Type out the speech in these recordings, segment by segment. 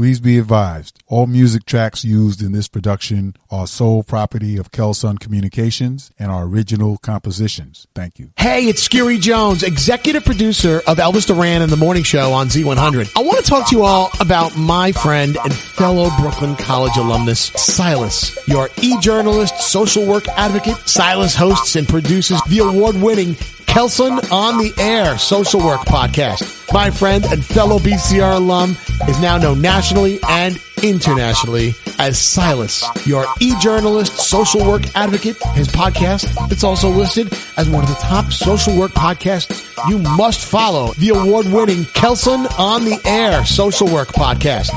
Please be advised, all music tracks used in this production are sole property of Kelsunn Communications and are original compositions. Thank you. Hey, it's Skeery Jones, executive producer of Elvis Duran and the Morning Show on Z100. I want to talk to you all about my friend and fellow Brooklyn College alumnus, Silas, your e-journalist, social work advocate. Silas hosts and produces the award-winning Kelsunn on the Air social work podcast. My friend and fellow BCR alum is now known nationally and internationally as Silas, your e-journalist, social work advocate. His podcast, it's also listed as one of the top social work podcasts you must follow. The award-winning Kelsunn on the Air social work podcast.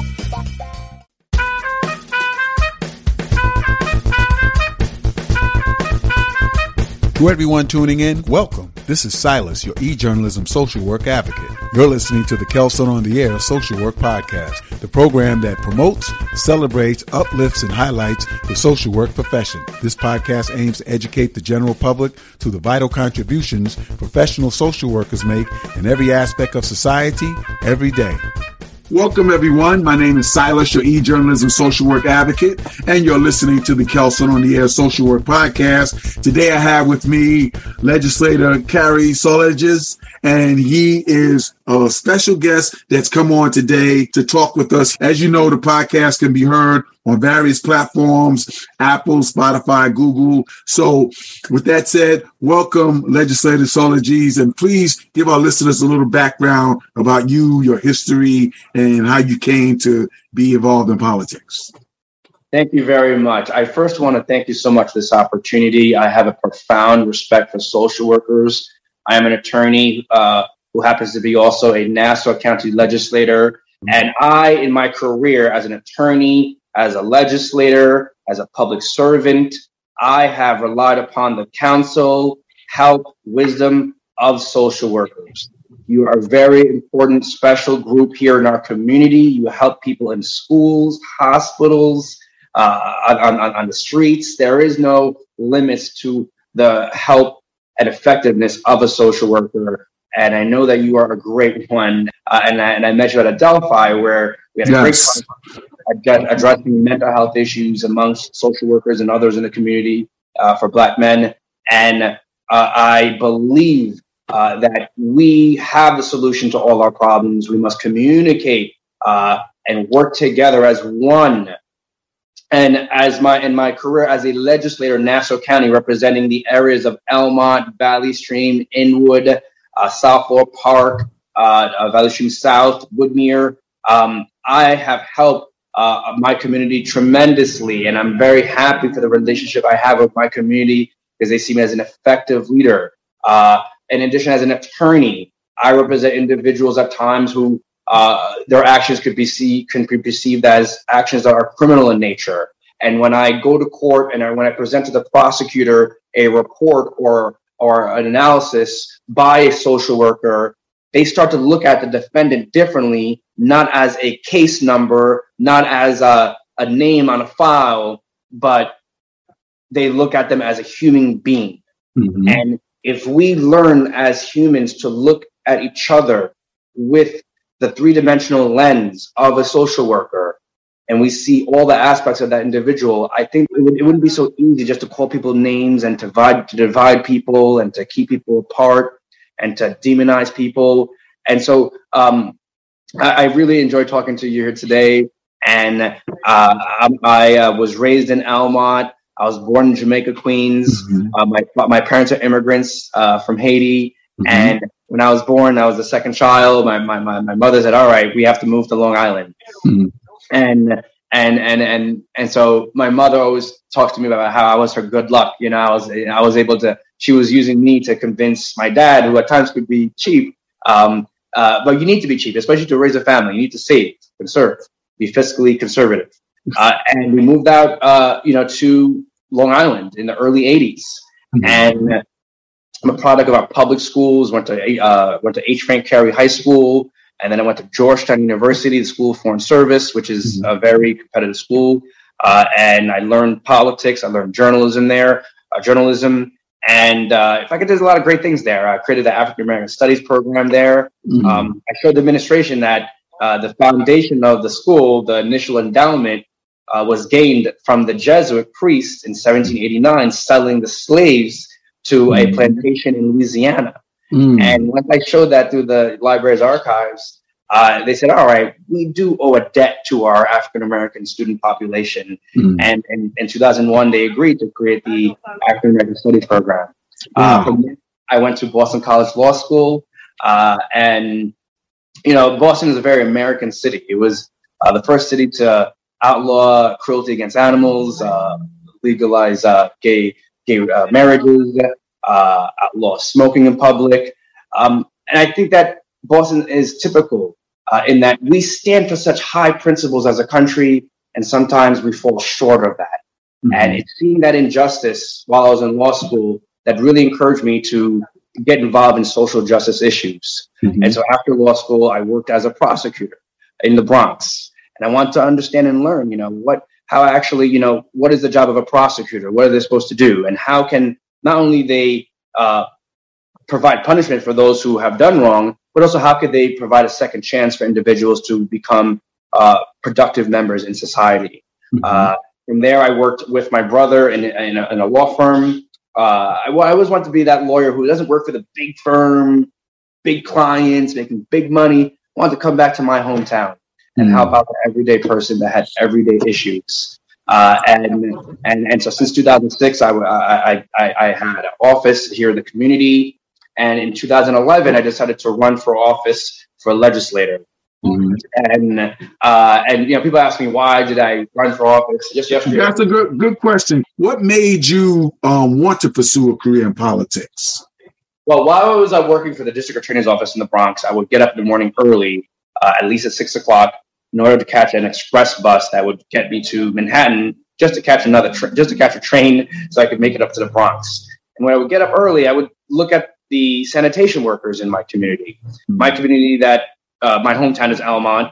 Everyone tuning in, welcome. This is Silas, your e-journalism social work advocate. You're listening to the Kelsunn on the Air Social Work Podcast, the program that promotes, celebrates, uplifts, and highlights the social work profession. This podcast aims to educate the general public to the vital contributions professional social workers make in every aspect of society, every day. Welcome, everyone. My name is Silas, your e-journalism social work advocate, and you're listening to the Kelsunn on the Air Social Work Podcast. Today I have with me legislator Carrie Solages, and he is a special guest that's come on today to talk with us. As you know, the podcast can be heard on various platforms Apple, Spotify, Google. So, with that said, welcome, Legislator Solages, and please give our listeners a little background about you, your history, and how you came to be involved in politics. Thank you very much. I first want to thank you so much for this opportunity. I have a profound respect for social workers. I am an attorney uh, who happens to be also a Nassau County legislator. And I, in my career as an attorney, as a legislator, as a public servant, I have relied upon the counsel, help, wisdom of social workers. You are a very important special group here in our community. You help people in schools, hospitals, uh, on, on, on the streets. There is no limits to the help and effectiveness of a social worker. And I know that you are a great one. Uh, and, I, and I met you at Adelphi, where we had a yes. great addressing mental health issues amongst social workers and others in the community uh, for Black men. And uh, I believe uh, that we have the solution to all our problems. We must communicate uh, and work together as one and as my in my career as a legislator in Nassau County, representing the areas of Elmont, Valley Stream, Inwood, uh, South Floral Park, uh, uh, Valley Stream South, Woodmere, um, I have helped uh, my community tremendously, and I'm very happy for the relationship I have with my community because they see me as an effective leader. Uh, in addition, as an attorney, I represent individuals at times who uh, their actions could be see, can be perceived as actions that are criminal in nature. And when I go to court and I, when I present to the prosecutor a report or or an analysis by a social worker, they start to look at the defendant differently, not as a case number, not as a, a name on a file, but they look at them as a human being. Mm-hmm. And if we learn as humans to look at each other with the three dimensional lens of a social worker and we see all the aspects of that individual, I think it, would, not be so easy just to call people names and to divide, to divide people and to keep people apart and to demonize people. And so um, I, I, really enjoyed talking to you here today. And uh, I, I uh, was raised in Elmont. I was born in Jamaica, Queens. Mm-hmm. Uh, my my parents are immigrants uh, from Haiti, mm-hmm. and when I was born, I was the second child. My, my, my, my mother said, all right, we have to move to Long Island. Mm-hmm. And, and, and, and, and so my mother always talked to me about how I was her good luck. You know, I was, I was able to, she was using me to convince my dad, who at times could be cheap. Um, uh, but you need to be cheap, especially to raise a family. You need to save, conserve, be fiscally conservative. Uh, and we moved out, uh, you know, to Long Island in the early 80s. Mm-hmm. And I'm a product of our public schools. Went to uh, went to H. Frank Carey High School, and then I went to Georgetown University, the School of Foreign Service, which is mm-hmm. a very competitive school. Uh, and I learned politics. I learned journalism there, uh, journalism, and uh, if I could, there's a lot of great things there. I created the African American Studies program there. Mm-hmm. Um, I showed the administration that uh, the foundation of the school, the initial endowment, uh, was gained from the Jesuit priests in 1789 selling the slaves to a mm. plantation in Louisiana. Mm. And once I showed that through the library's archives, uh, they said, all right, we do owe a debt to our African American student population. Mm. And, and, in 2001, they agreed to create the African American Studies program. Uh. Uh, I went to Boston College Law School. Uh, and, you know, Boston is a very American city. It was uh, the first city to outlaw cruelty against animals, uh, legalize gay, gay marriages, outlaw smoking in public. Um, and I think that Boston is typical uh, in that we stand for such high principles as a country, and sometimes we fall short of that. Mm-hmm. And it's seeing that injustice while I was in law school that really encouraged me to get involved in social justice issues. Mm-hmm. And so after law school, I worked as a prosecutor in the Bronx. And I want to understand and learn, you know, what, how actually, you know, what is the job of a prosecutor? What are they supposed to do? And how can not only they uh, provide punishment for those who have done wrong, but also how could they provide a second chance for individuals to become uh, productive members in society? Mm-hmm. Uh, from there, I worked with my brother in, in, a, in a law firm. Uh, I, I, always want to be that lawyer who doesn't work for the big firm, big clients, making big money. I wanted to come back to my hometown and mm-hmm. help out the everyday person that had everyday issues. Uh, and and and so since 2006, I, I, I, I had an office here in the community. And in 2011, I decided to run for office for a legislator. Mm-hmm. And uh, and you know, people ask me why did I run for office just yesterday. That's a good good question. What made you um, want to pursue a career in politics? Well, while I was uh, working for the district attorney's office in the Bronx, I would get up in the morning early, uh, at least at six o'clock, in order to catch an express bus that would get me to Manhattan just to catch another tra- just to catch a train so I could make it up to the Bronx. And when I would get up early, I would look at the sanitation workers in my community. My community that uh, my hometown is Elmont,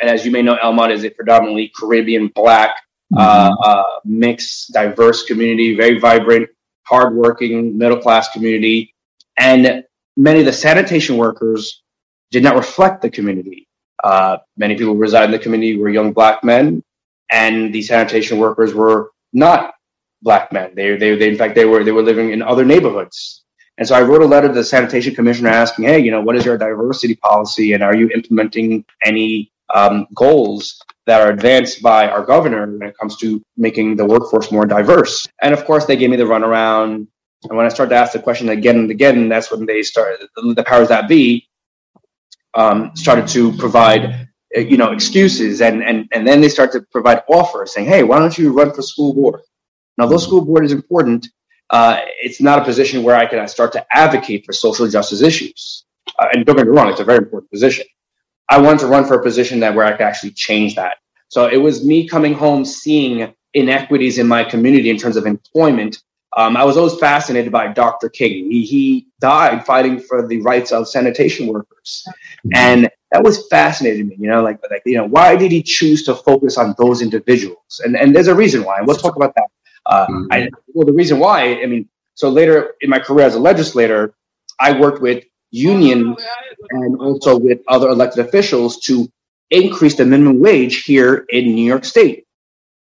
and as you may know, Elmont is a predominantly Caribbean Black, uh, mm-hmm. uh, mixed, diverse community, very vibrant, hardworking, middle class community, and many of the sanitation workers did not reflect the community. Uh, many people who reside in the community were young black men, and the sanitation workers were not black men. They, they, they in fact, they were they were living in other neighborhoods. And so I wrote a letter to the sanitation commissioner asking, hey, you know, what is your diversity policy and are you implementing any um, goals that are advanced by our governor when it comes to making the workforce more diverse? And of course, they gave me the runaround. And when I started to ask the question again and again, that's when they started, the, the powers that be um, started to provide uh, you know excuses and and and then they start to provide offers saying hey why don't you run for school board now though school board is important uh, it's not a position where I can start to advocate for social justice issues. Uh, and don't get me wrong, it's a very important position. I wanted to run for a position that where I could actually change that. So it was me coming home seeing inequities in my community in terms of employment. Um, I was always fascinated by Dr. King. He, he died fighting for the rights of sanitation workers. Mm-hmm. And that was fascinating to me, you know, like, like, you know, why did he choose to focus on those individuals? And, and there's a reason why. and We'll talk about that uh, mm-hmm. I, well, the reason why, I mean, so later in my career as a legislator, I worked with union and also with other elected officials to increase the minimum wage here in New York State.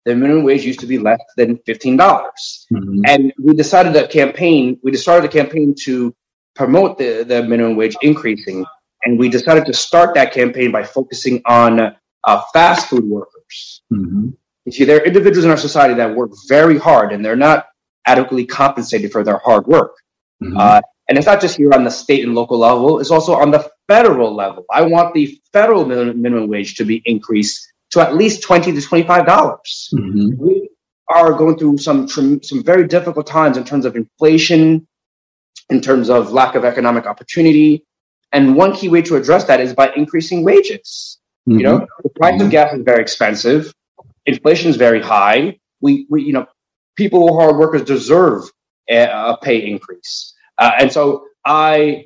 The minimum wage used to be less than 15. dollars mm-hmm. And we decided a campaign, we started a campaign to promote the, the minimum wage increasing. And we decided to start that campaign by focusing on uh, fast food workers. Mm-hmm. You see, there are individuals in our society that work very hard and they're not adequately compensated for their hard work. Mm-hmm. Uh, and it's not just here on the state and local level, it's also on the federal level. I want the federal minimum wage to be increased to at least 20 to $25. mm-hmm. We are going through some, some very difficult times in terms of inflation, in terms of lack of economic opportunity. And one key way to address that is by increasing wages. Mm-hmm. You know, the price of mm-hmm. gas is very expensive inflation is very high. We, we, you know, people who are workers deserve a, a pay increase. Uh, and so I,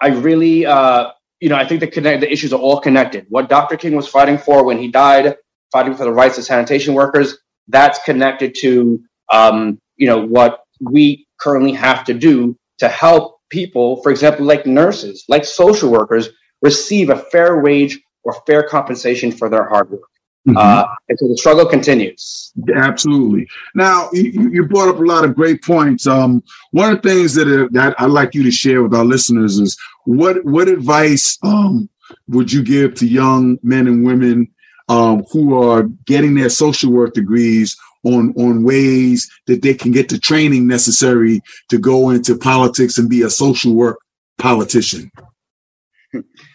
I really, uh, you know, I think the connect, the issues are all connected. What Dr. King was fighting for when he died, fighting for the rights of sanitation workers, that's connected to, um, you know, what we currently have to do to help people, for example, like nurses, like social workers, receive a fair wage or fair compensation for their hard work. Mm-hmm. Uh, and so the struggle continues. Absolutely. Now, you, you, brought up a lot of great points. Um, one of the things that, uh, that I'd like you to share with our listeners is what what advice um, would you give to young men and women um, who are getting their social work degrees on on ways that they can get the training necessary to go into politics and be a social work politician?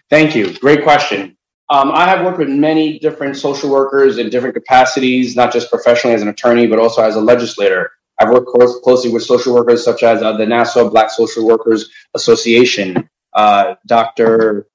Thank you. Great question. Um, I have worked with many different social workers in different capacities, not just professionally as an attorney, but also as a legislator. I've worked close, closely with social workers such as uh, the Nassau Black Social Workers Association, uh, Dr.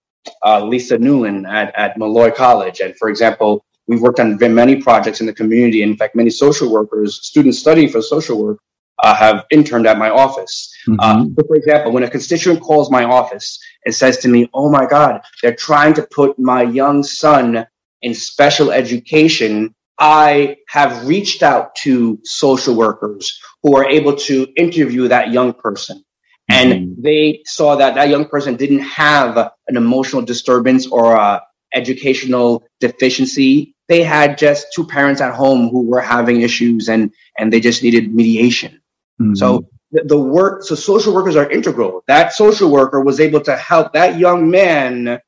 Uh, Lisa Newland at, at Molloy College. And for example, we've worked on many projects in the community. In fact, many social workers, students studying for social work, uh, have interned at my office. Mm-hmm. Uh, so for example, when a constituent calls my office and says to me, "Oh my God, they're trying to put my young son in special education," I have reached out to social workers who are able to interview that young person. And mm-hmm. they saw that that young person didn't have an emotional disturbance or a educational deficiency. They had just two parents at home who were having issues and, and they just needed mediation. Mm-hmm. So the, the work, so social workers are integral. That social worker was able to help that young man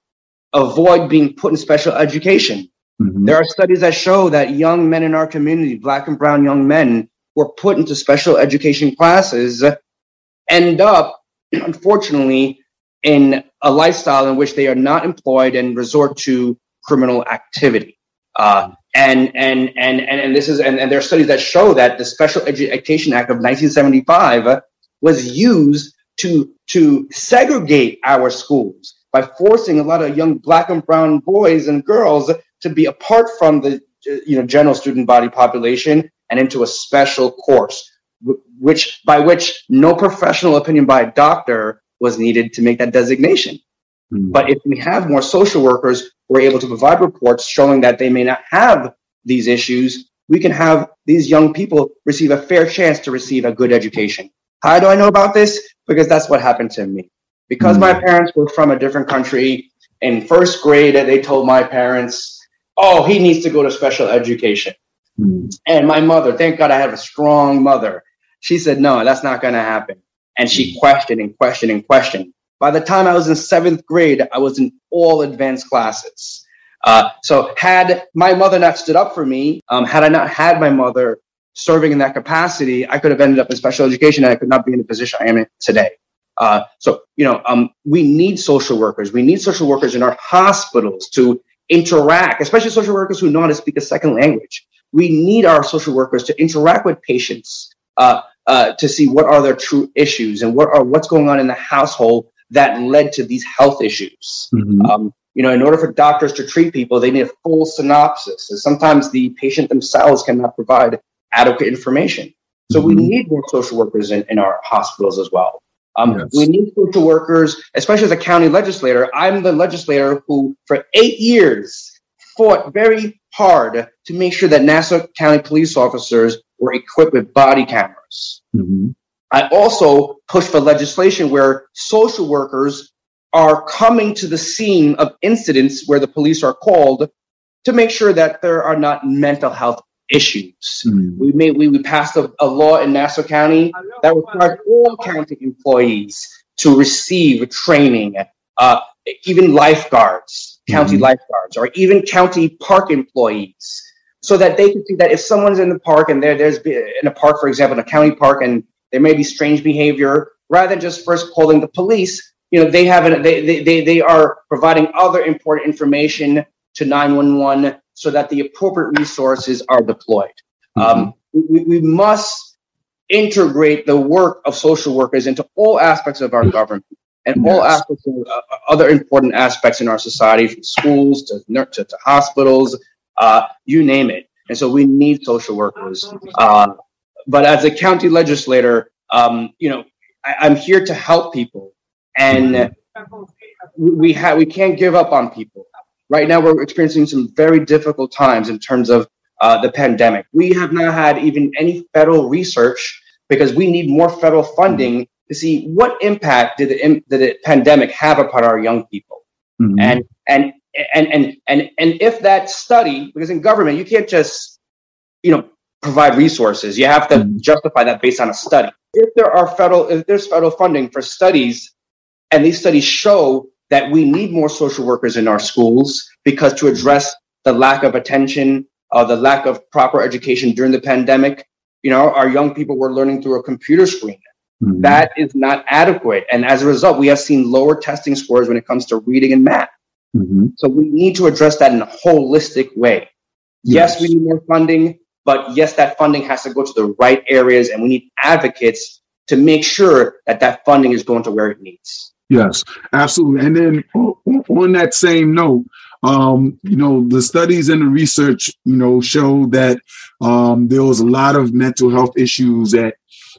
avoid being put in special education. Mm-hmm. There are studies that show that young men in our community, black and brown young men, were put into special education classes, end up, unfortunately, in a lifestyle in which they are not employed and resort to criminal activity. Uh, and, and, and, and, and this is, and, and there are studies that show that the Special Education Act of 1975 was used to, to segregate our schools by forcing a lot of young black and brown boys and girls to be apart from the you know general student body population and into a special course which by which no professional opinion by a doctor was needed to make that designation mm-hmm. but if we have more social workers who are able to provide reports showing that they may not have these issues we can have these young people receive a fair chance to receive a good education how do i know about this because that's what happened to me because mm-hmm. my parents were from a different country in first grade they told my parents oh he needs to go to special education mm-hmm. and my mother thank god i have a strong mother she said no that's not going to happen and she mm. questioned and questioned and questioned by the time i was in seventh grade i was in all advanced classes uh, so had my mother not stood up for me um, had i not had my mother serving in that capacity i could have ended up in special education and i could not be in the position i am in today uh, so, you know, um, we need social workers. We need social workers in our hospitals to interact, especially social workers who know how to speak a second language. We need our social workers to interact with patients uh, uh, to see what are their true issues and what are what's going on in the household that led to these health issues. Mm-hmm. Um, you know, in order for doctors to treat people, they need a full synopsis, and sometimes the patient themselves cannot provide adequate information. So mm-hmm. we need more social workers in, in our hospitals as well. Um, yes. We need social workers, especially as a county legislator. I'm the legislator who, for eight years, fought very hard to make sure that Nassau County police officers were equipped with body cameras. Mm-hmm. I also push for legislation where social workers are coming to the scene of incidents where the police are called to make sure that there are not mental health issues. Mm. We made we, we passed a, a, law in Nassau County that requires all county employees to receive training, uh, even lifeguards, county mm. lifeguards, or even county park employees, so that they can see that if someone's in the park and there there's in a park, for example, in a county park, and there may be strange behavior, rather than just first calling the police, you know, they have an, they, they, they, they are providing other important information to 911 so that the appropriate resources are deployed. Mm-hmm. Um, we, we must integrate the work of social workers into all aspects of our government and yes. all aspects of uh, other important aspects in our society, from schools to, to, to hospitals, uh, you name it. And so we need social workers. Uh, but as a county legislator, um, you know, I, am here to help people, and we have we can't give up on people right now we're experiencing some very difficult times in terms of uh, the pandemic. We have not had even any federal research because we need more federal funding to see what impact did the, did the pandemic have upon our young people. Mm-hmm. And and and and and and if that study, because in government you can't just you know provide resources, you have to mm-hmm. justify that based on a study. If there are federal, if there's federal funding for studies, and these studies show that we need more social workers in our schools because to address the lack of attention, uh, the lack of proper education during the pandemic, you know, our young people were learning through a computer screen. Mm-hmm. That is not adequate. And as a result, we have seen lower testing scores when it comes to reading and math. Mm-hmm. So we need to address that in a holistic way. Yes. yes, we need more funding, but yes, that funding has to go to the right areas, and we need advocates to make sure that that funding is going to where it needs. Yes, absolutely. And then on that same note, um, you know, the studies and the research, you know, show that um, there was a lot of mental health issues that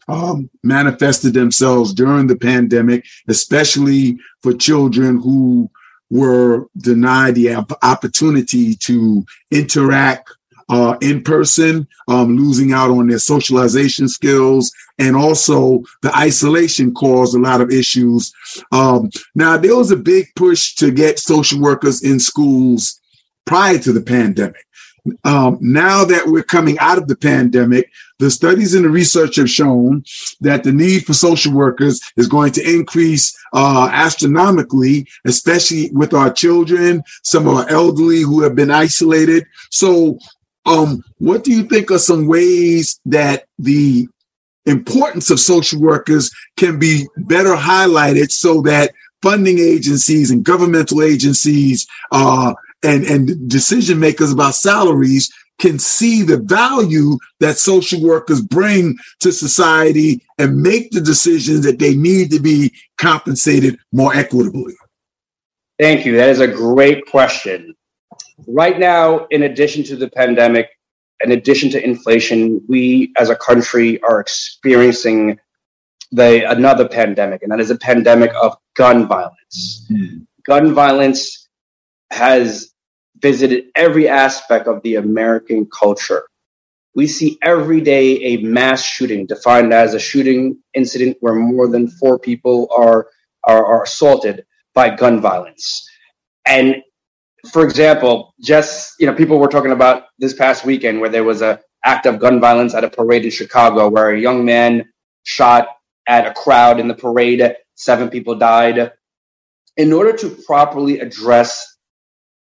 um, manifested themselves during the pandemic, especially for children who were denied the opportunity to interact uh, in person, um, losing out on their socialization skills, and also the isolation caused a lot of issues. Um, now, there was a big push to get social workers in schools prior to the pandemic. Um, now that we're coming out of the pandemic, the studies and the research have shown that the need for social workers is going to increase uh, astronomically, especially with our children, some of our elderly who have been isolated. So, um, what do you think are some ways that the importance of social workers can be better highlighted so that funding agencies and governmental agencies uh, and, and decision makers about salaries can see the value that social workers bring to society and make the decisions that they need to be compensated more equitably? Thank you. That is a great question. Right now, in addition to the pandemic, in addition to inflation, we as a country are experiencing the another pandemic, and that is a pandemic of gun violence. Mm. Gun violence has visited every aspect of the American culture. We see every day a mass shooting defined as a shooting incident where more than four people are, are, are assaulted by gun violence. And for example, just, you know, people were talking about this past weekend where there was a act of gun violence at a parade in Chicago where a young man shot at a crowd in the parade, seven people died. In order to properly address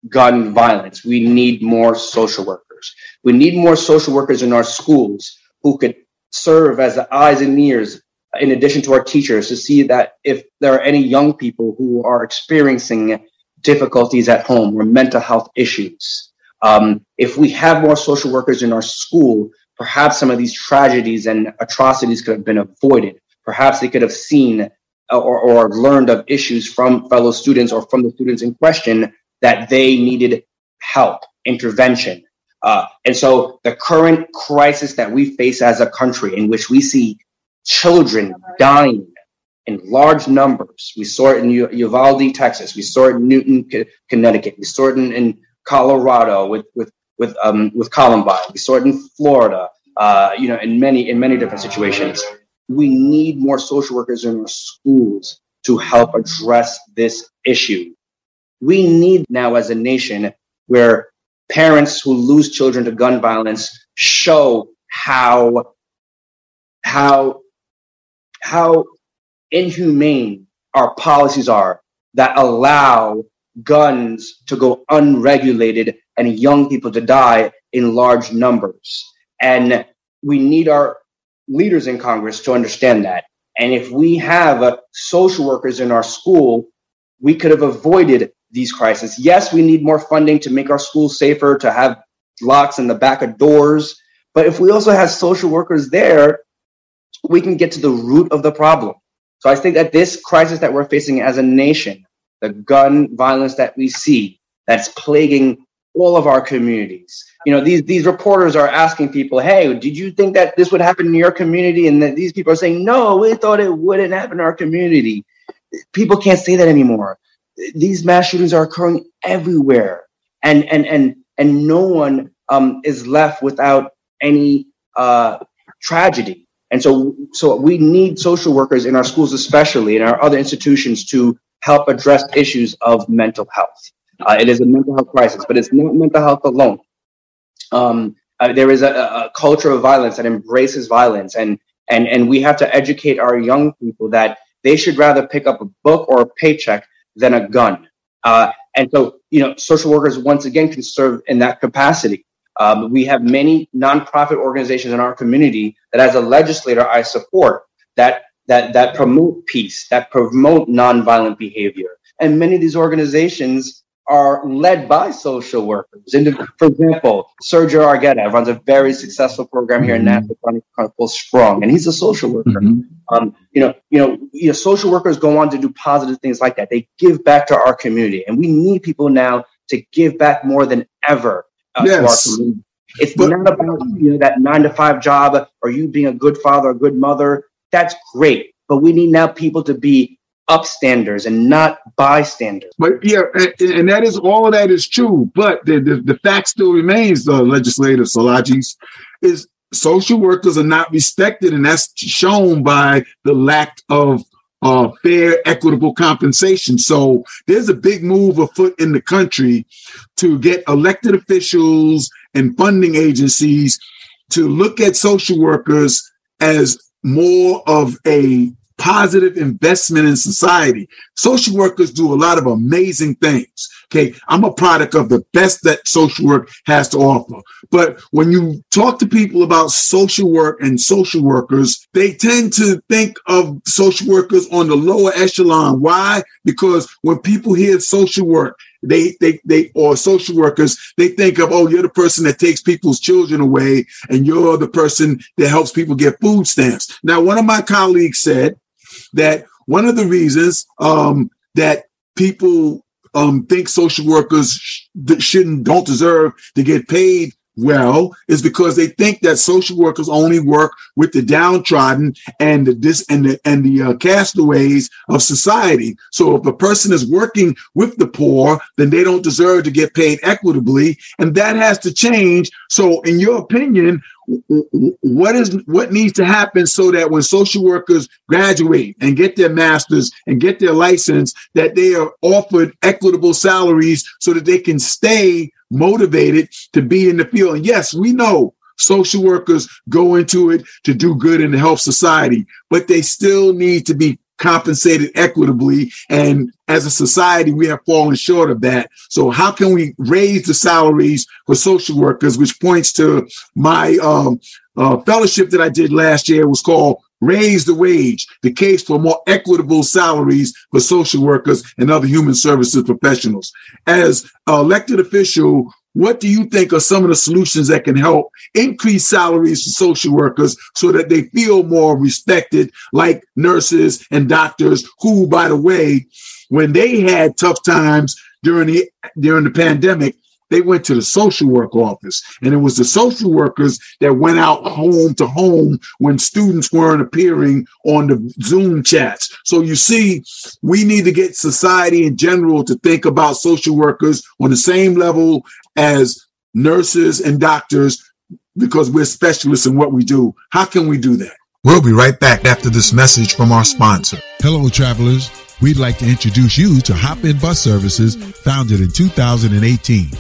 gun violence. We need more social workers. We need more social workers in our schools who could serve as the eyes and ears, in addition to our teachers, to see that if there are any young people who are experiencing difficulties at home or mental health issues, um, if we have more social workers in our school, perhaps some of these tragedies and atrocities could have been avoided. Perhaps they could have seen or, or learned of issues from fellow students or from the students in question that they needed help, intervention. Uh, and so the current crisis that we face as a country, in which we see children dying in large numbers, we saw it in U- Uvalde, Texas, we saw it in Newtown, C- Connecticut, we saw it in, in Colorado with with with um, with Columbine, we saw it in Florida, uh, you know, in many in many different situations. We need more social workers in our schools to help address this issue we need now as a nation where parents who lose children to gun violence show how how how inhumane our policies are that allow guns to go unregulated and young people to die in large numbers. And we need our leaders in congress to understand that. And if we have social workers in our school we could have avoided these crises. Yes, we need more funding to make our schools safer, to have locks in the back of doors. But if we also have social workers there, we can get to the root of the problem. So I think that this crisis that we're facing as a nation, the gun violence that we see, that's plaguing all of our communities. You know, these these reporters are asking people, "Hey, did you think that this would happen in your community?" And that these people are saying, "No, we thought it wouldn't happen in our community." People can't say that anymore these mass shootings are occurring everywhere, and and and and no one um, is left without any uh, tragedy. And so, so we need social workers in our schools, especially in our other institutions, to help address issues of mental health. Uh, it is a mental health crisis, but it's not mental health alone. Um, uh, there is a, a, culture of violence that embraces violence, and and and we have to educate our young people that they should rather pick up a book or a paycheck than a gun. Uh, and so, you know, social workers once again can serve in that capacity. Um, we have many nonprofit organizations in our community that, as a legislator, I support that that that promote peace, that promote nonviolent behavior. And many of these organizations are led by social workers. And for example, Sergio Argueta runs a very successful program here in mm-hmm. Nassau County called Strong, and he's a social worker. Mm-hmm. Um, you know, you know, you know, social workers go on to do positive things like that. They give back to our community, and we need people now to give back more than ever uh, yes. to our community. It's but, not about you know that nine to five job or you being a good father, a good mother. That's great, but we need now people to be upstanders and not bystanders. But yeah, and, and, that is all of that is true. But the, the, the fact still remains, the legislator Solages, is social workers are not respected, and that's shown by the lack of uh, fair, equitable compensation. So there's a big move afoot in the country to get elected officials and funding agencies to look at social workers as more of a positive investment in society. Social workers do a lot of amazing things. Okay. I'm a product of the best that social work has to offer. But when you talk to people about social work and social workers, they tend to think of social workers on the lower echelon. Why? Because when people hear social work, they they they or social workers they think of oh you're the person that takes people's children away and you're the person that helps people get food stamps now one of my colleagues said that one of the reasons um, that people um, think social workers sh- shouldn't don't deserve to get paid well is because they think that social workers only work with the downtrodden and the dis and the and the uh, castaways of society. So if a person is working with the poor, then they don't deserve to get paid equitably, and that has to change. So, in your opinion, what is what needs to happen so that when social workers graduate and get their masters and get their license that they are offered equitable salaries so that they can stay motivated to be in the field? And yes we know social workers go into it to do good and to help society but they still need to be compensated equitably. And as a society, we have fallen short of that. So how can we raise the salaries for social workers, which points to my um, uh, fellowship that I did last year was called Raise the Wage, the case for more equitable salaries for social workers and other human services professionals. As elected official what do you think are some of the solutions that can help increase salaries for social workers so that they feel more respected, like nurses and doctors, who, by the way, when they had tough times during the during the pandemic, they went to the social work office, and it was the social workers that went out home to home when students weren't appearing on the Zoom chats. So you see, we need to get society in general to think about social workers on the same level as nurses and doctors because we're specialists in what we do. How can we do that? We'll be right back after this message from our sponsor. Hello, travelers. We'd like to introduce you to Hop In Bus Services, founded in 2018.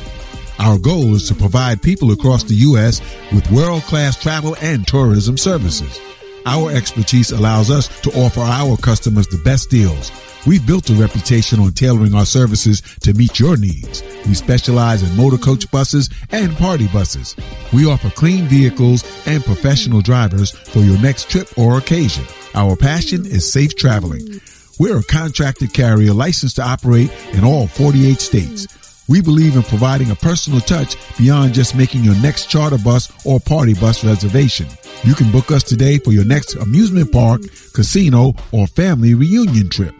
Our goal is to provide people across the U.S. with world-class travel and tourism services. Our expertise allows us to offer our customers the best deals We've built a reputation on tailoring our services to meet your needs. We specialize in motor coach buses and party buses. We offer clean vehicles and professional drivers for your next trip or occasion. Our passion is safe traveling. We're a contracted carrier licensed to operate in all 48 states. We believe in providing a personal touch beyond just making your next charter bus or party bus reservation. You can book us today for your next amusement park, casino, or family reunion trip.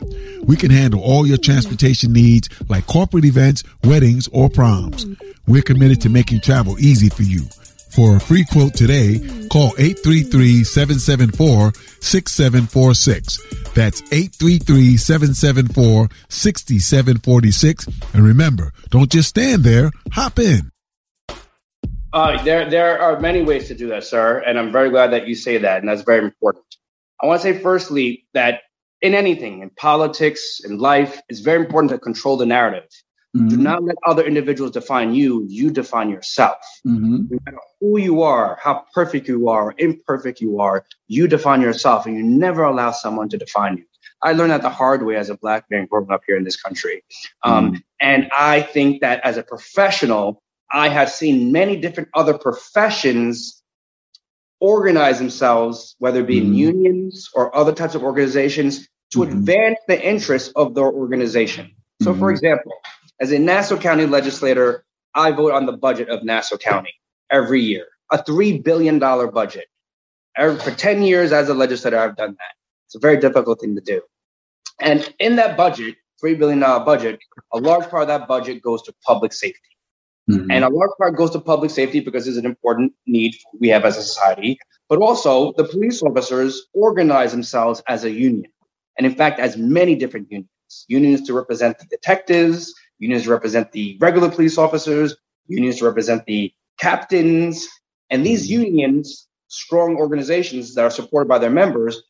We can handle all your transportation needs like corporate events, weddings, or proms. We're committed to making travel easy for you. For a free quote today, call 833-774-6746. That's 833-774-6746. And remember, don't just stand there, hop in. Uh, there, there are many ways to do that, sir, and I'm very glad that you say that, and that's very important. I want to say, firstly, that in anything, in politics, in life, it's very important to control the narrative. Mm-hmm. Do not let other individuals define you. You define yourself. Mm-hmm. No matter who you are, how perfect you are, imperfect you are, you define yourself and you never allow someone to define you. I learned that the hard way as a black man growing up here in this country. Um, mm. And I think that as a professional, I have seen many different other professions organize themselves, whether it be mm. in unions or other types of organizations, to mm-hmm. advance the interests of their organization. So, mm-hmm. for example, as a Nassau County legislator, I vote on the budget of Nassau County every year, a $3 billion budget. For 10 years as a legislator, I've done that. It's a very difficult thing to do. And in that budget, $3 billion budget, a large part of that budget goes to public safety. Mm-hmm. And a large part goes to public safety because it's an important need we have as a society. But also, the police officers organize themselves as a union. And in fact, as many different unions unions to represent the detectives, unions represent the regular police officers, unions represent the captains. And these mm-hmm. unions, strong organizations that are supported by their members,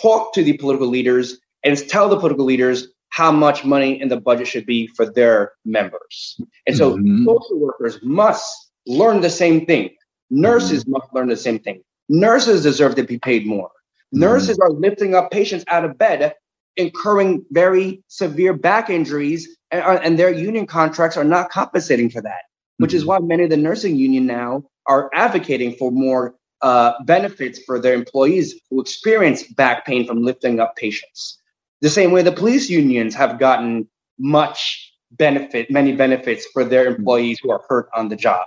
talk to the political leaders and tell the political leaders how much money in the budget should be for their members. And so mm-hmm. social workers must learn the same thing. Nurses mm-hmm. must learn the same thing. Nurses deserve to be paid more. Mm-hmm. Nurses are lifting up patients out of bed, incurring very severe back injuries, and, and their union contracts are not compensating for that, which is mm-hmm. why many of the nursing union now are advocating for more uh, benefits for their employees who experience back pain from lifting up patients. The same way the police unions have gotten much benefit, many benefits for their employees who are hurt on the job.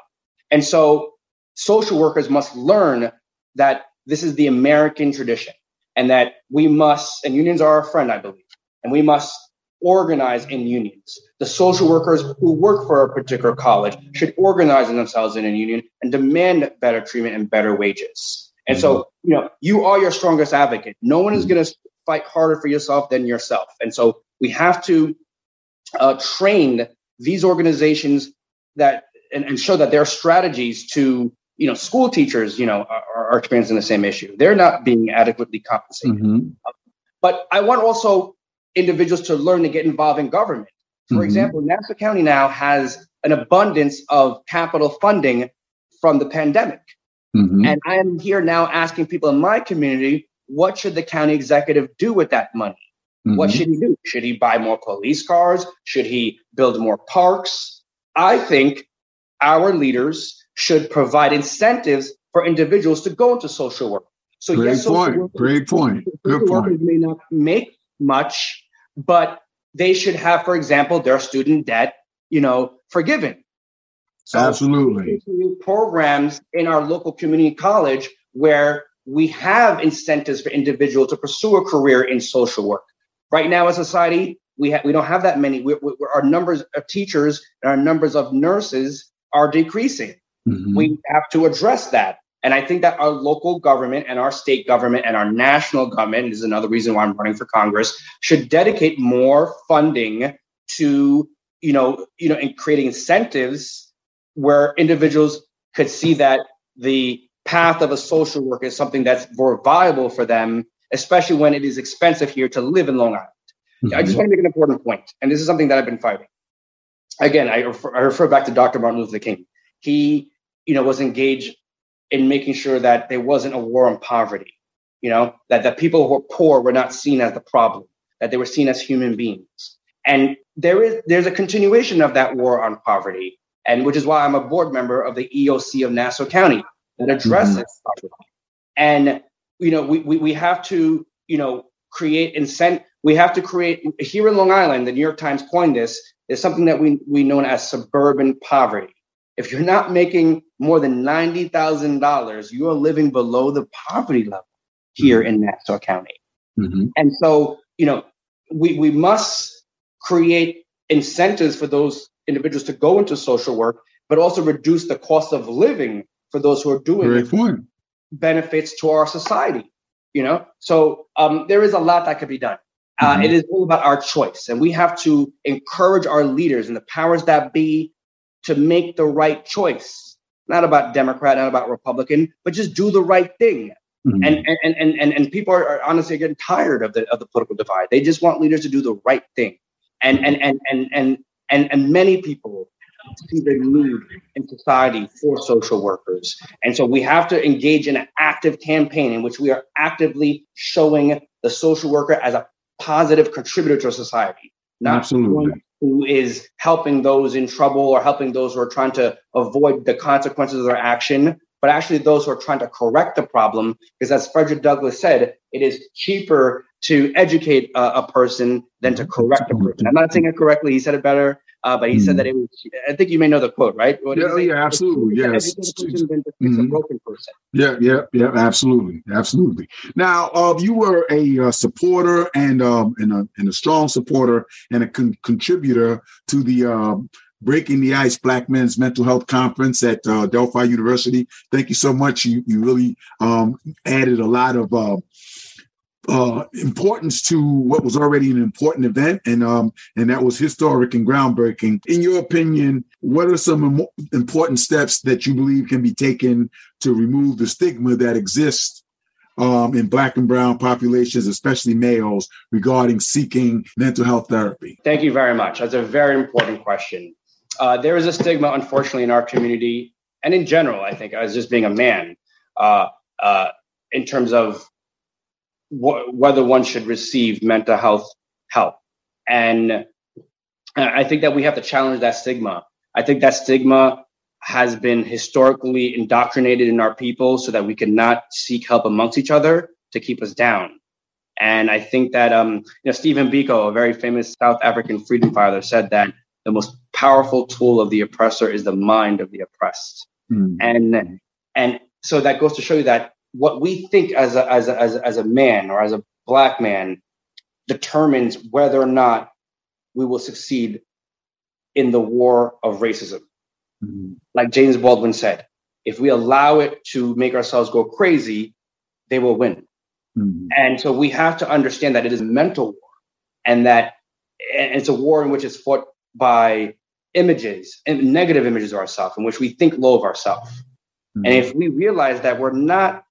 And so social workers must learn that this is the American tradition and that we must, and unions are our friend, I believe, and we must organize in unions. The social workers who work for a particular college should organize themselves in a union and demand better treatment and better wages. And so, you know, you are your strongest advocate. No one is going to fight harder for yourself than yourself. And so we have to uh, train these organizations that and, and, show that there are strategies to you know school teachers you know are, are experiencing the same issue they're not being adequately compensated mm-hmm. but i want also individuals to learn to get involved in government for mm-hmm. example nassau county now has an abundance of capital funding from the pandemic mm-hmm. and i am here now asking people in my community what should the county executive do with that money? Mm-hmm. What should he do? Should he buy more police cars? Should he build more parks? I think our leaders should provide incentives for individuals to go into social work. So Great yes, point. Workers, Great point. Good point. may not make much, but they should have, for example, their student debt, you know, forgiven. So Absolutely. Programs in our local community college where we have incentives for individuals to pursue a career in social work. Right now, as a society, we ha- we don't have that many. We, we, our numbers of teachers and our numbers of nurses are decreasing. Mm-hmm. We have to address that. And I think that our local government and our state government and our national government is another reason why I'm running for Congress should dedicate more funding to you know you know in creating incentives where individuals could see that the path of a social worker is something that's more viable for them, especially when it is expensive here to live in Long Island. Mm-hmm. I just want to make an important point, and this is something that I've been fighting. Again, I refer, I refer back to Dr. Martin Luther King. He, you know, was engaged in making sure that there wasn't a war on poverty. You know, that the people who were poor were not seen as the problem, that they were seen as human beings. And there is there's a continuation of that war on poverty, and which is why I'm a board member of the EOC of Nassau County, that addresses mm-hmm. And you know, we, we we have to you know create incent. We have to create here in Long Island. The New York Times coined this. Is something that we we known as suburban poverty. If you're not making more than ninety thousand dollars, you are living below the poverty level here mm-hmm. in Nassau County. Mm-hmm. And so, you know, we we must create incentives for those individuals to go into social work, but also reduce the cost of living for those who are doing benefits to our society. You know, so um, there is a lot that could be done. Uh, mm-hmm. It is all about our choice, and we have to encourage our leaders and the powers that be to make the right choice. Not about Democrat, not about Republican, but just do the right thing. Mm-hmm. And, and, and, and, and people are, are honestly getting tired of the, of the political divide. They just want leaders to do the right thing. And, and, and, and, and, and, and many people see the need in society for social workers. And so we have to engage in an active campaign in which we are actively showing the social worker as a positive contributor to society, not Absolutely. Who is helping those in trouble or helping those who are trying to avoid the consequences of their action, but actually those who are trying to correct the problem. Because as Frederick Douglass said, it is cheaper to educate a, a person than to mm-hmm. correct a person. I'm not saying it correctly. He said it better. Uh, but he mm. said that it was. I think you may know the quote, right? Yeah, yeah, absolutely. Yes. Mm-hmm. a broken person. Yeah, yeah, yeah, absolutely, absolutely. Now, uh, you were a uh, supporter and um, and a and a strong supporter and a con- contributor to the. Um, Breaking the Ice Black Men's Mental Health Conference at uh, Adelphi University. Thank you so much. You you really um, added a lot of uh, importance to what was already an important event, and um, and that was historic and groundbreaking. In your opinion, what are some important steps that you believe can be taken to remove the stigma that exists um, in Black and Brown populations, especially males, regarding seeking mental health therapy? Thank you very much. That's a very important question. Uh, there is a stigma, unfortunately, in our community and in general. I think as just being a man, uh, uh in terms of wh- whether one should receive mental health help. And I think that we have to challenge that stigma. I think that stigma has been historically indoctrinated in our people so that we cannot seek help amongst each other to keep us down. And I think that um, you know Stephen Biko, a very famous South African freedom fighter, said that the most powerful tool of the oppressor is the mind of the oppressed. Mm. And and so that goes to show you that what we think as a, as a, as a, as a man or as a black man determines whether or not we will succeed in the war of racism. Mm-hmm. Like James Baldwin said, if we allow it to make ourselves go crazy, they will win. Mm-hmm. And so we have to understand that it is a mental war and that it's a war in which it's fought by images and negative images of ourselves in which we think low of ourselves. Mm-hmm. And if we realize that we're not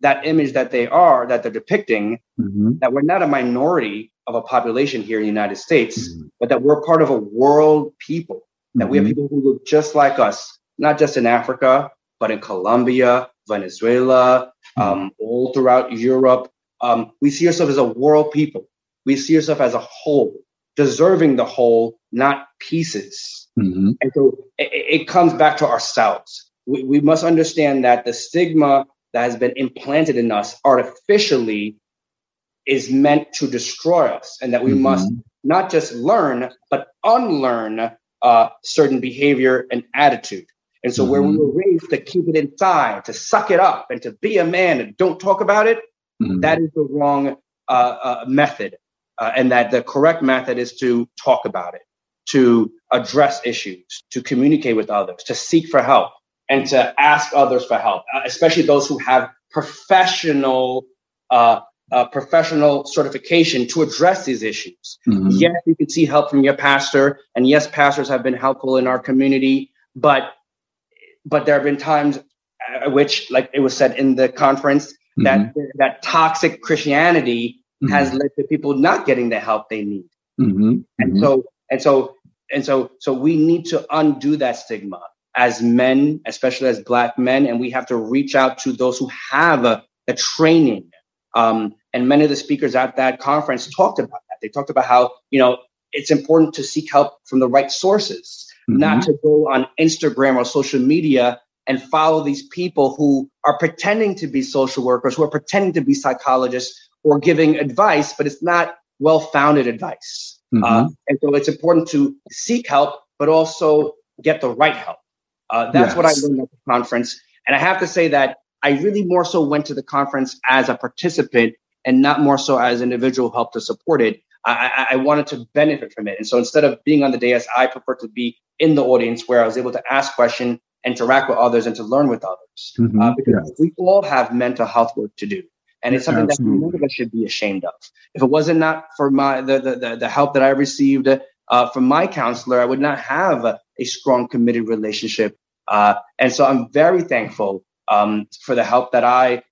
that image that they are, that they're depicting, mm-hmm. that we're not a minority of a population here in the United States, mm-hmm. but that we're part of a world people, that mm-hmm. we have mm-hmm. people who look just like us, not just in Africa, but in Colombia, Venezuela, mm-hmm. um, all throughout Europe. Um, we see ourselves as a world people. We see ourselves as a whole, deserving the whole, not pieces. Mm-hmm. And so it, it, comes back to ourselves. We, we must understand that the stigma that has been implanted in us artificially is meant to destroy us and that we mm-hmm. must not just learn but unlearn uh, certain behavior and attitude and so mm-hmm. where we were raised to keep it inside to suck it up and to be a man and don't talk about it mm-hmm. that is the wrong uh, uh, method uh, and that the correct method is to talk about it to address issues to communicate with others to seek for help and to ask others for help, uh, especially those who have professional uh, uh, professional certification to address these issues. Mm-hmm. Yes, you can see help from your pastor, and yes, pastors have been helpful in our community, but but there have been times uh, which, like it was said in the conference, mm-hmm. that that toxic Christianity mm-hmm. has led to people not getting the help they need, mm-hmm. and mm-hmm. so and so and so so we need to undo that stigma as men, especially as Black men, and we have to reach out to those who have a, a training. Um, and many of the speakers at that conference talked about that. They talked about how you know it's important to seek help from the right sources, mm-hmm. not to go on Instagram or social media and follow these people who are pretending to be social workers, who are pretending to be psychologists, or giving advice, but it's not well-founded advice. Mm-hmm. Uh, and so it's important to seek help, but also get the right help. Uh, that's yes. what I learned at the conference. And I have to say that I really more so went to the conference as a participant and not more so as an individual who helped to support it. I, I, wanted to benefit from it. And so instead of being on the dais, I prefer to be in the audience where I was able to ask questions, interact with others, and to learn with others. Mm-hmm. Uh, because yes. we all have mental health work to do. And it's something Absolutely. that none of us should be ashamed of. If it wasn't not for my the the, the, the help that I received uh, from my counselor, I would not have a, strong, committed relationship uh, and so I'm very thankful um, for the help that I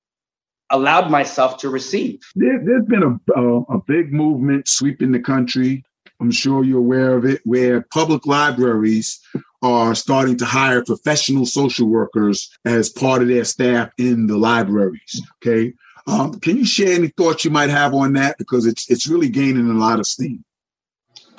allowed myself to receive. There, has been a, a, a, big movement sweeping the country I'm sure you're aware of it, where public libraries are starting to hire professional social workers as part of their staff in the libraries. Okay. Um, can you share any thoughts you might have on that? Because it's it's really gaining a lot of steam.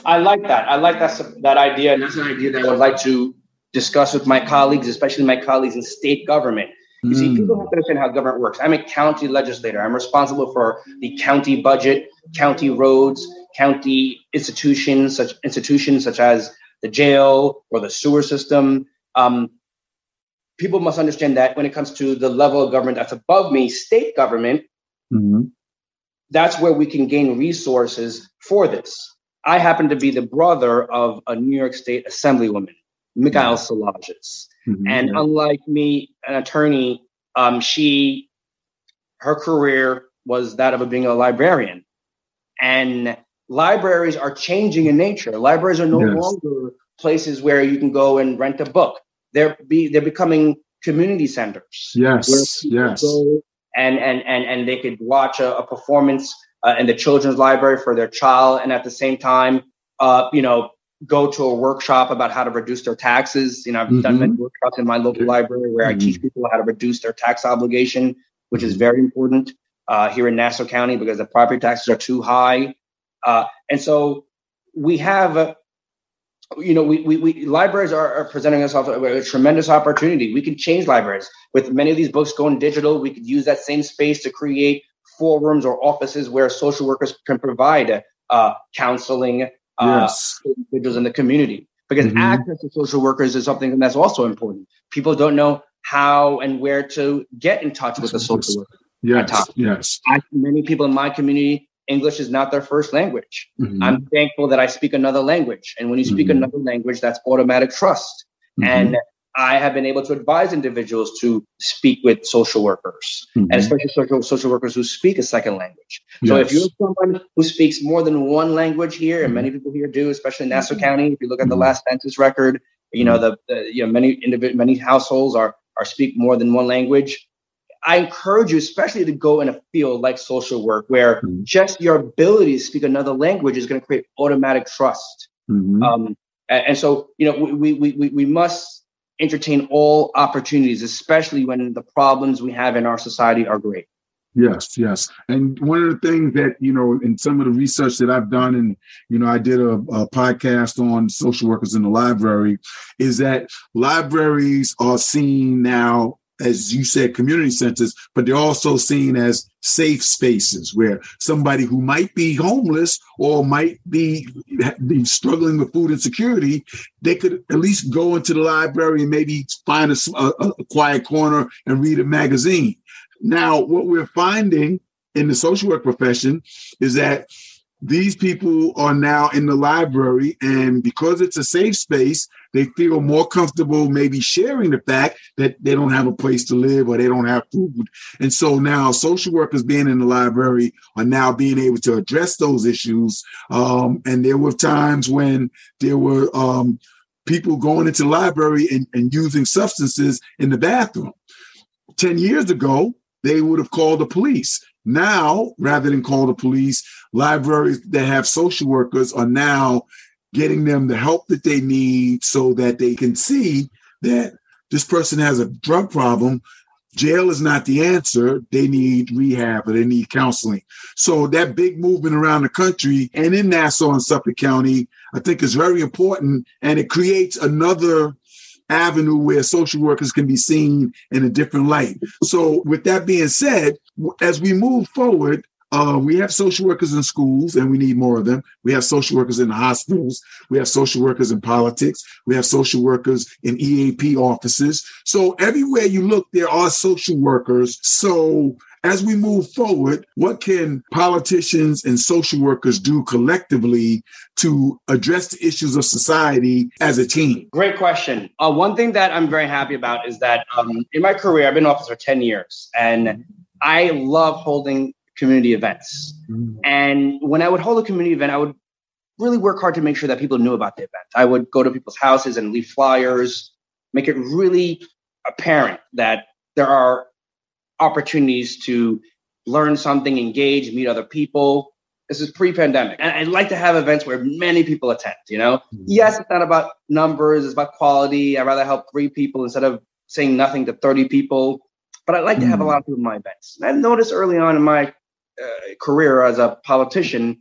I like that. I like that that idea, and that's an idea that I would like to discuss with my colleagues, especially my colleagues in state government. You see, people have to understand how government works. I'm a county legislator. I'm responsible for the county budget, county roads, county institutions, such institutions such as the jail or the sewer system. Um, people must understand that when it comes to the level of government that's above me, state government, mm-hmm. that's where we can gain resources for this. I happen to be the brother of a New York State Assemblywoman, Michaelle Solages. Mm-hmm. And unlike me, an attorney, um, she her career was that of being a librarian. And libraries are changing in nature. Libraries are no yes. longer places where you can go and rent a book. They're be they're becoming community centers. Yes, yes. and and and and they could watch a, a performance uh, in the children's library for their child, and at the same time, uh, you know, go to a workshop about how to reduce their taxes. You know, I've mm-hmm. done many workshops in my local library where mm-hmm. I teach people how to reduce their tax obligation, which is very important uh, here in Nassau County because the property taxes are too high. Uh, and so we have, uh, you know, we, we, we libraries are, are, presenting us a tremendous opportunity. We can change libraries with many of these books going digital. We could use that same space to create forums or offices where social workers can provide uh, counseling, uh, yes. individuals in the community. Because mm-hmm. access to social workers is something that's also important. People don't know how and where to get in touch with a social worker. Yes, yes. I, many people in my community, English is not their first language. Mm-hmm. I'm thankful that I speak another language. And when you speak mm-hmm. another language, that's automatic trust. Mm-hmm. And I have been able to advise individuals to speak with social workers, mm-hmm. and especially social, social workers who speak a second language. So if you're someone who speaks more than one language here, and mm-hmm. many people here do, especially in Nassau mm-hmm. County, if you look at the mm-hmm. last census record, you know the, the you know many individ- many households are are speak more than one language. I encourage you, especially to go in a field like social work, where mm-hmm. just your ability to speak another language is going to create automatic trust. Mm-hmm. Um, and, and, so, you know, we, we, we, we must entertain all opportunities, especially when the problems we have in our society are great. Yes, yes. And one of the things that, you know, in some of the research that I've done, and, you know, I did a, a, podcast on social workers in the library, is that libraries are seen now as you said, community centers, but they're also seen as safe spaces where somebody who might be homeless or might be, be struggling with food insecurity, they could at least go into the library and maybe find a, a, a quiet corner and read a magazine. Now, what we're finding in the social work profession is that these people are now in the library and because it's a safe space they feel more comfortable maybe sharing the fact that they don't have a place to live or they don't have food. And so now social workers being in the library are now being able to address those issues. Um, and there were times when there were um, people going into the library and, and using substances in the bathroom. 10 years ago they would have called the police now, rather than call the police, libraries that have social workers are now getting them the help that they need so that they can see that this person has a drug problem. Jail is not the answer. They need rehab or they need counseling. So that big movement around the country and in Nassau and Suffolk County, I think is very important. And it creates another avenue where social workers can be seen in a different light. So, with that being said, as we move forward, uh, we have social workers in schools, and we need more of them. We have social workers in hospitals. We have social workers in politics. We have social workers in EAP offices. So everywhere you look, there are social workers. So as we move forward, what can politicians and social workers do collectively to address the issues of society as a team? Great question. Uh, one thing that I'm very happy about is that um, in my career, I've been in office for 10 years and I love holding community events. Mm. And when I would hold a community event, I would really work hard to make sure that people knew about the event. I would go to people's houses and leave flyers, make it really apparent that there are opportunities to learn something, engage, meet other people. This is pre-pandemic, and I'd like to have events where many people attend. You know, mm-hmm. yes, it's not about numbers; it's about quality. I'd rather help three people instead of saying nothing to thirty people. But I'd like mm-hmm. to have a mm-hmm. lot of people in my events. And I've noticed early on in my uh, career as a politician,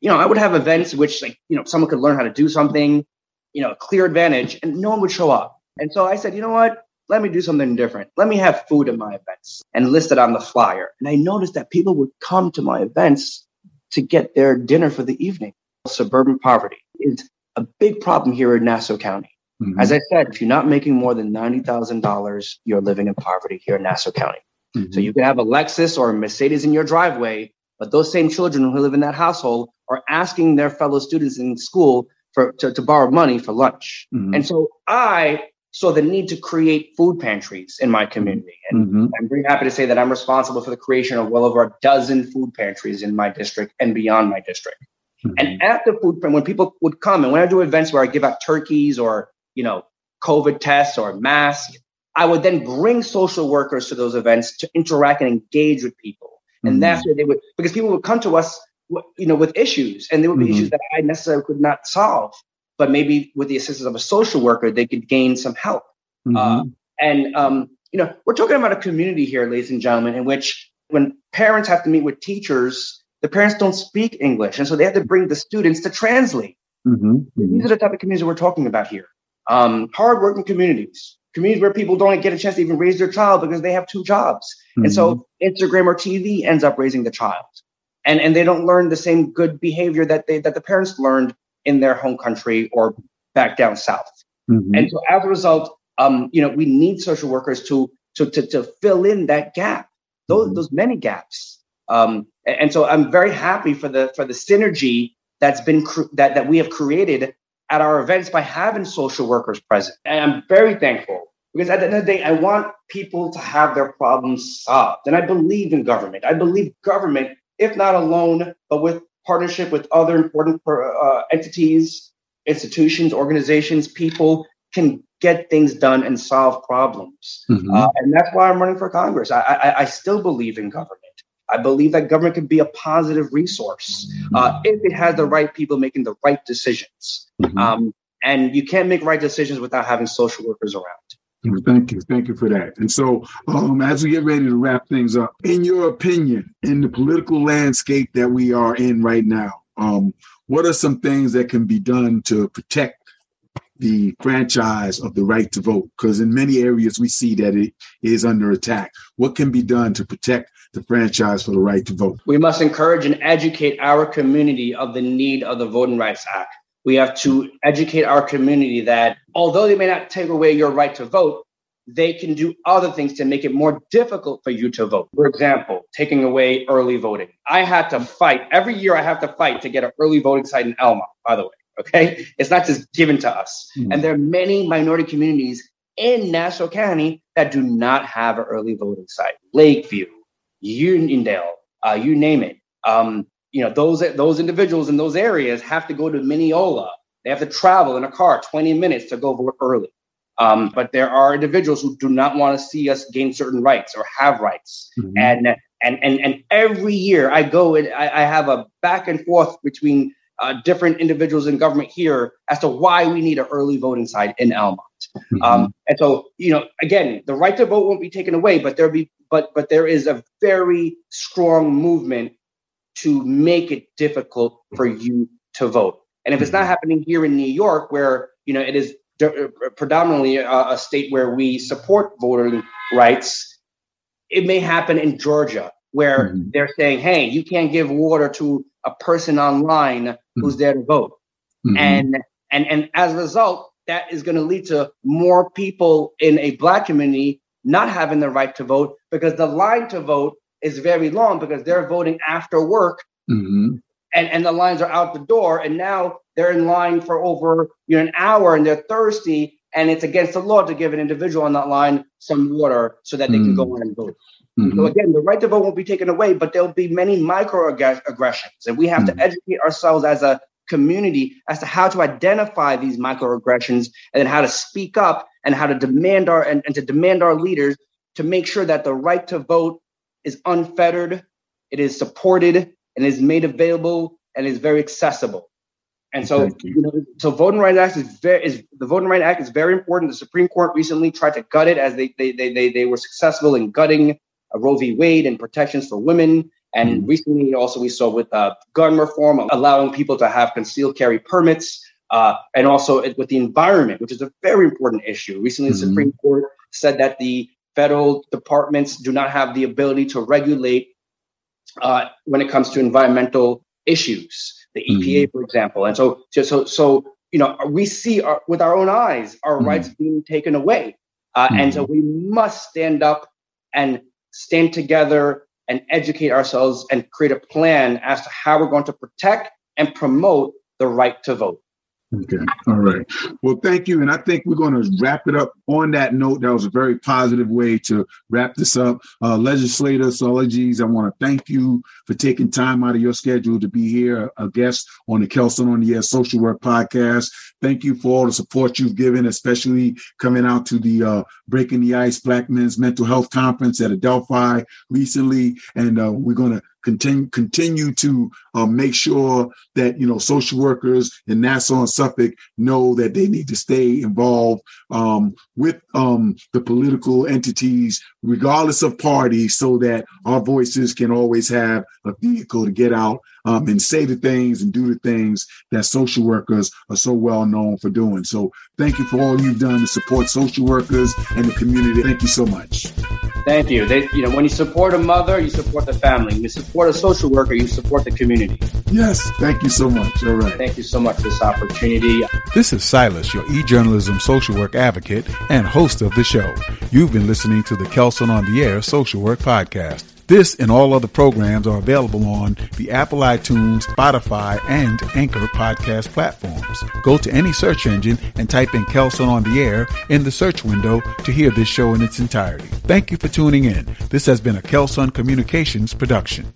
you know, I would have events which, like, you know, someone could learn how to do something, you know, a clear advantage, and no one would show up. And so I said, you know what? Let me do something different. Let me have food at my events and list it on the flyer. And I noticed that people would come to my events to get their dinner for the evening. Suburban poverty is a big problem here in Nassau County. Mm-hmm. As I said, if you're not making more than $90,000, you're living in poverty here in Nassau County. Mm-hmm. So you can have a Lexus or a Mercedes in your driveway, but those same children who live in that household are asking their fellow students in school for to, to borrow money for lunch. Mm-hmm. And so I saw the need to create food pantries in my community. And mm-hmm. I'm very happy to say that I'm responsible for the creation of well over a dozen food pantries in my district and beyond my district. Mm-hmm. And at the food when people would come and when I do events where I give out turkeys or, you know, COVID tests or masks, I would then bring social workers to those events to interact and engage with people. And mm-hmm. that's where they would, because people would come to us, you know, with issues and there would be mm-hmm. issues that I necessarily could not solve but maybe with the assistance of a social worker, they could gain some help. Mm-hmm. Uh, and, um, you know, we're talking about a community here, ladies and gentlemen, in which when parents have to meet with teachers, the parents don't speak English. And so they have to bring the students to translate. Mm-hmm. Mm-hmm. These are the type of communities we're talking about here. Um, hardworking communities, communities where people don't get a chance to even raise their child because they have two jobs. And so mm-hmm. Instagram or TV ends up raising the child. And, and they don't learn the same good behavior that they that the parents learned in their home country or back down south. Mm-hmm. And so as a result, um, you know, we need social workers to to to, to fill in that gap, those mm-hmm. those many gaps. Um, and so I'm very happy for the for the synergy that's been cr- that that we have created at our events by having social workers present. And I'm very thankful because at the end of the day, I want people to have their problems solved. And I believe in government. I believe government, if not alone, but with partnership with other important uh, entities, institutions, organizations, people can get things done and solve problems. Mm-hmm. Uh, and that's why I'm running for Congress. I, I, I, still believe in government. I believe that government can be a positive resource uh, mm-hmm. if it has the right people making the right decisions. Mm-hmm. Um, and you can't make right decisions without having social workers around. Thank you. Thank you for that. And so, um, as we get ready to wrap things up, in your opinion, in the political landscape that we are in right now, um, what are some things that can be done to protect the franchise of the right to vote? Because in many areas we see that it is under attack. What can be done to protect the franchise for the right to vote? We must encourage and educate our community of the need of the Voting Rights Act. We have to educate our community that although they may not take away your right to vote, they can do other things to make it more difficult for you to vote. For example, taking away early voting. I had to fight every year. I have to fight to get an early voting site in Elmont. By the way, okay, it's not just given to us. Mm-hmm. And there are many minority communities in Nassau County that do not have an early voting site. Lakeview, Uniondale, uh, you name it. Um, you know those those individuals in those areas have to go to Mineola. They have to travel in a car 20 minutes to go vote early. Um, but there are individuals who do not want to see us gain certain rights or have rights. Mm-hmm. And and and and every year I go and I, I have a back and forth between uh, different individuals in government here as to why we need an early voting site in Elmont. Mm-hmm. Um, and so, you know, again, the right to vote won't be taken away, but there be but but there is a very strong movement to make it difficult for you to vote. And if it's not mm-hmm. happening here in New York, where you know it is predominantly a, a state where we support voting rights, it may happen in Georgia, where mm-hmm. they're saying, "Hey, you can't give water to a person online mm-hmm. who's there to vote," mm-hmm. and and and as a result, that is going to lead to more people in a black community not having the right to vote because the line to vote is very long because they're voting after work mm-hmm. and, and the lines are out the door and now they're in line for over you know an hour and they're thirsty and it's against the law to give an individual on that line some water so that they mm-hmm. can go on and vote mm-hmm. so again the right to vote won't be taken away but there'll be many microaggressions and we have to mm-hmm. educate ourselves as a community as to how to identify these microaggressions and then how to speak up and how to demand our and, and to demand our leaders to make sure that the right to vote is unfettered, it is supported, and is made available and is very accessible. And so, you. you. know, so Voting Rights Act is very is the Voting Rights Act is very important. The Supreme Court recently tried to gut it as they they they they, they were successful in gutting uh, Roe v. Wade and protections for women. And mm-hmm. recently, also we saw with uh, gun reform, allowing people to have concealed carry permits, uh, and also with the environment, which is a very important issue. Recently, mm-hmm. the Supreme Court said that the federal departments do not have the ability to regulate uh, when it comes to environmental issues, the EPA, mm-hmm. for example. And so, so, so, you know, we see our, with our own eyes our mm-hmm. rights being taken away, uh, and so mm-hmm. we must stand up and stand together and educate ourselves and create a plan as to how we're going to protect and promote the right to vote. Okay. All right. Well, thank you. And I think we're going to wrap it up on that note. That was a very positive way to wrap this up. Uh, Legislator Solages, I want to thank you for taking time out of your schedule to be here, a guest on the Kelsunn on the Air Social Work Podcast. Thank you for all the support you've given, especially coming out to the uh, Breaking the Ice Black Men's Mental Health Conference at Adelphi recently. And uh, we're going to continue continue to uh, make sure that you know social workers in Nassau and Suffolk know that they need to stay involved um, with um, the political entities, regardless of party, so that our voices can always have a vehicle to get out um, and say the things and do the things that social workers are so well known for doing. So thank you for all you've done to support social workers and the community. Thank you so much. Thank you. They, you know, when you support a mother, you support the family. When you support a social worker, you support the community. Yes. Thank you so much. All right. Thank you so much for this opportunity. This is Silas, your e-journalism social work advocate and host of the show. You've been listening to the Kelsunn on the Air Social Work Podcast. This and all other programs are available on the Apple iTunes, Spotify, and Anchor podcast platforms. Go to any search engine and type in Kelsunn on the Air in the search window to hear this show in its entirety. Thank you for tuning in. This has been a Kelsunn Communications production.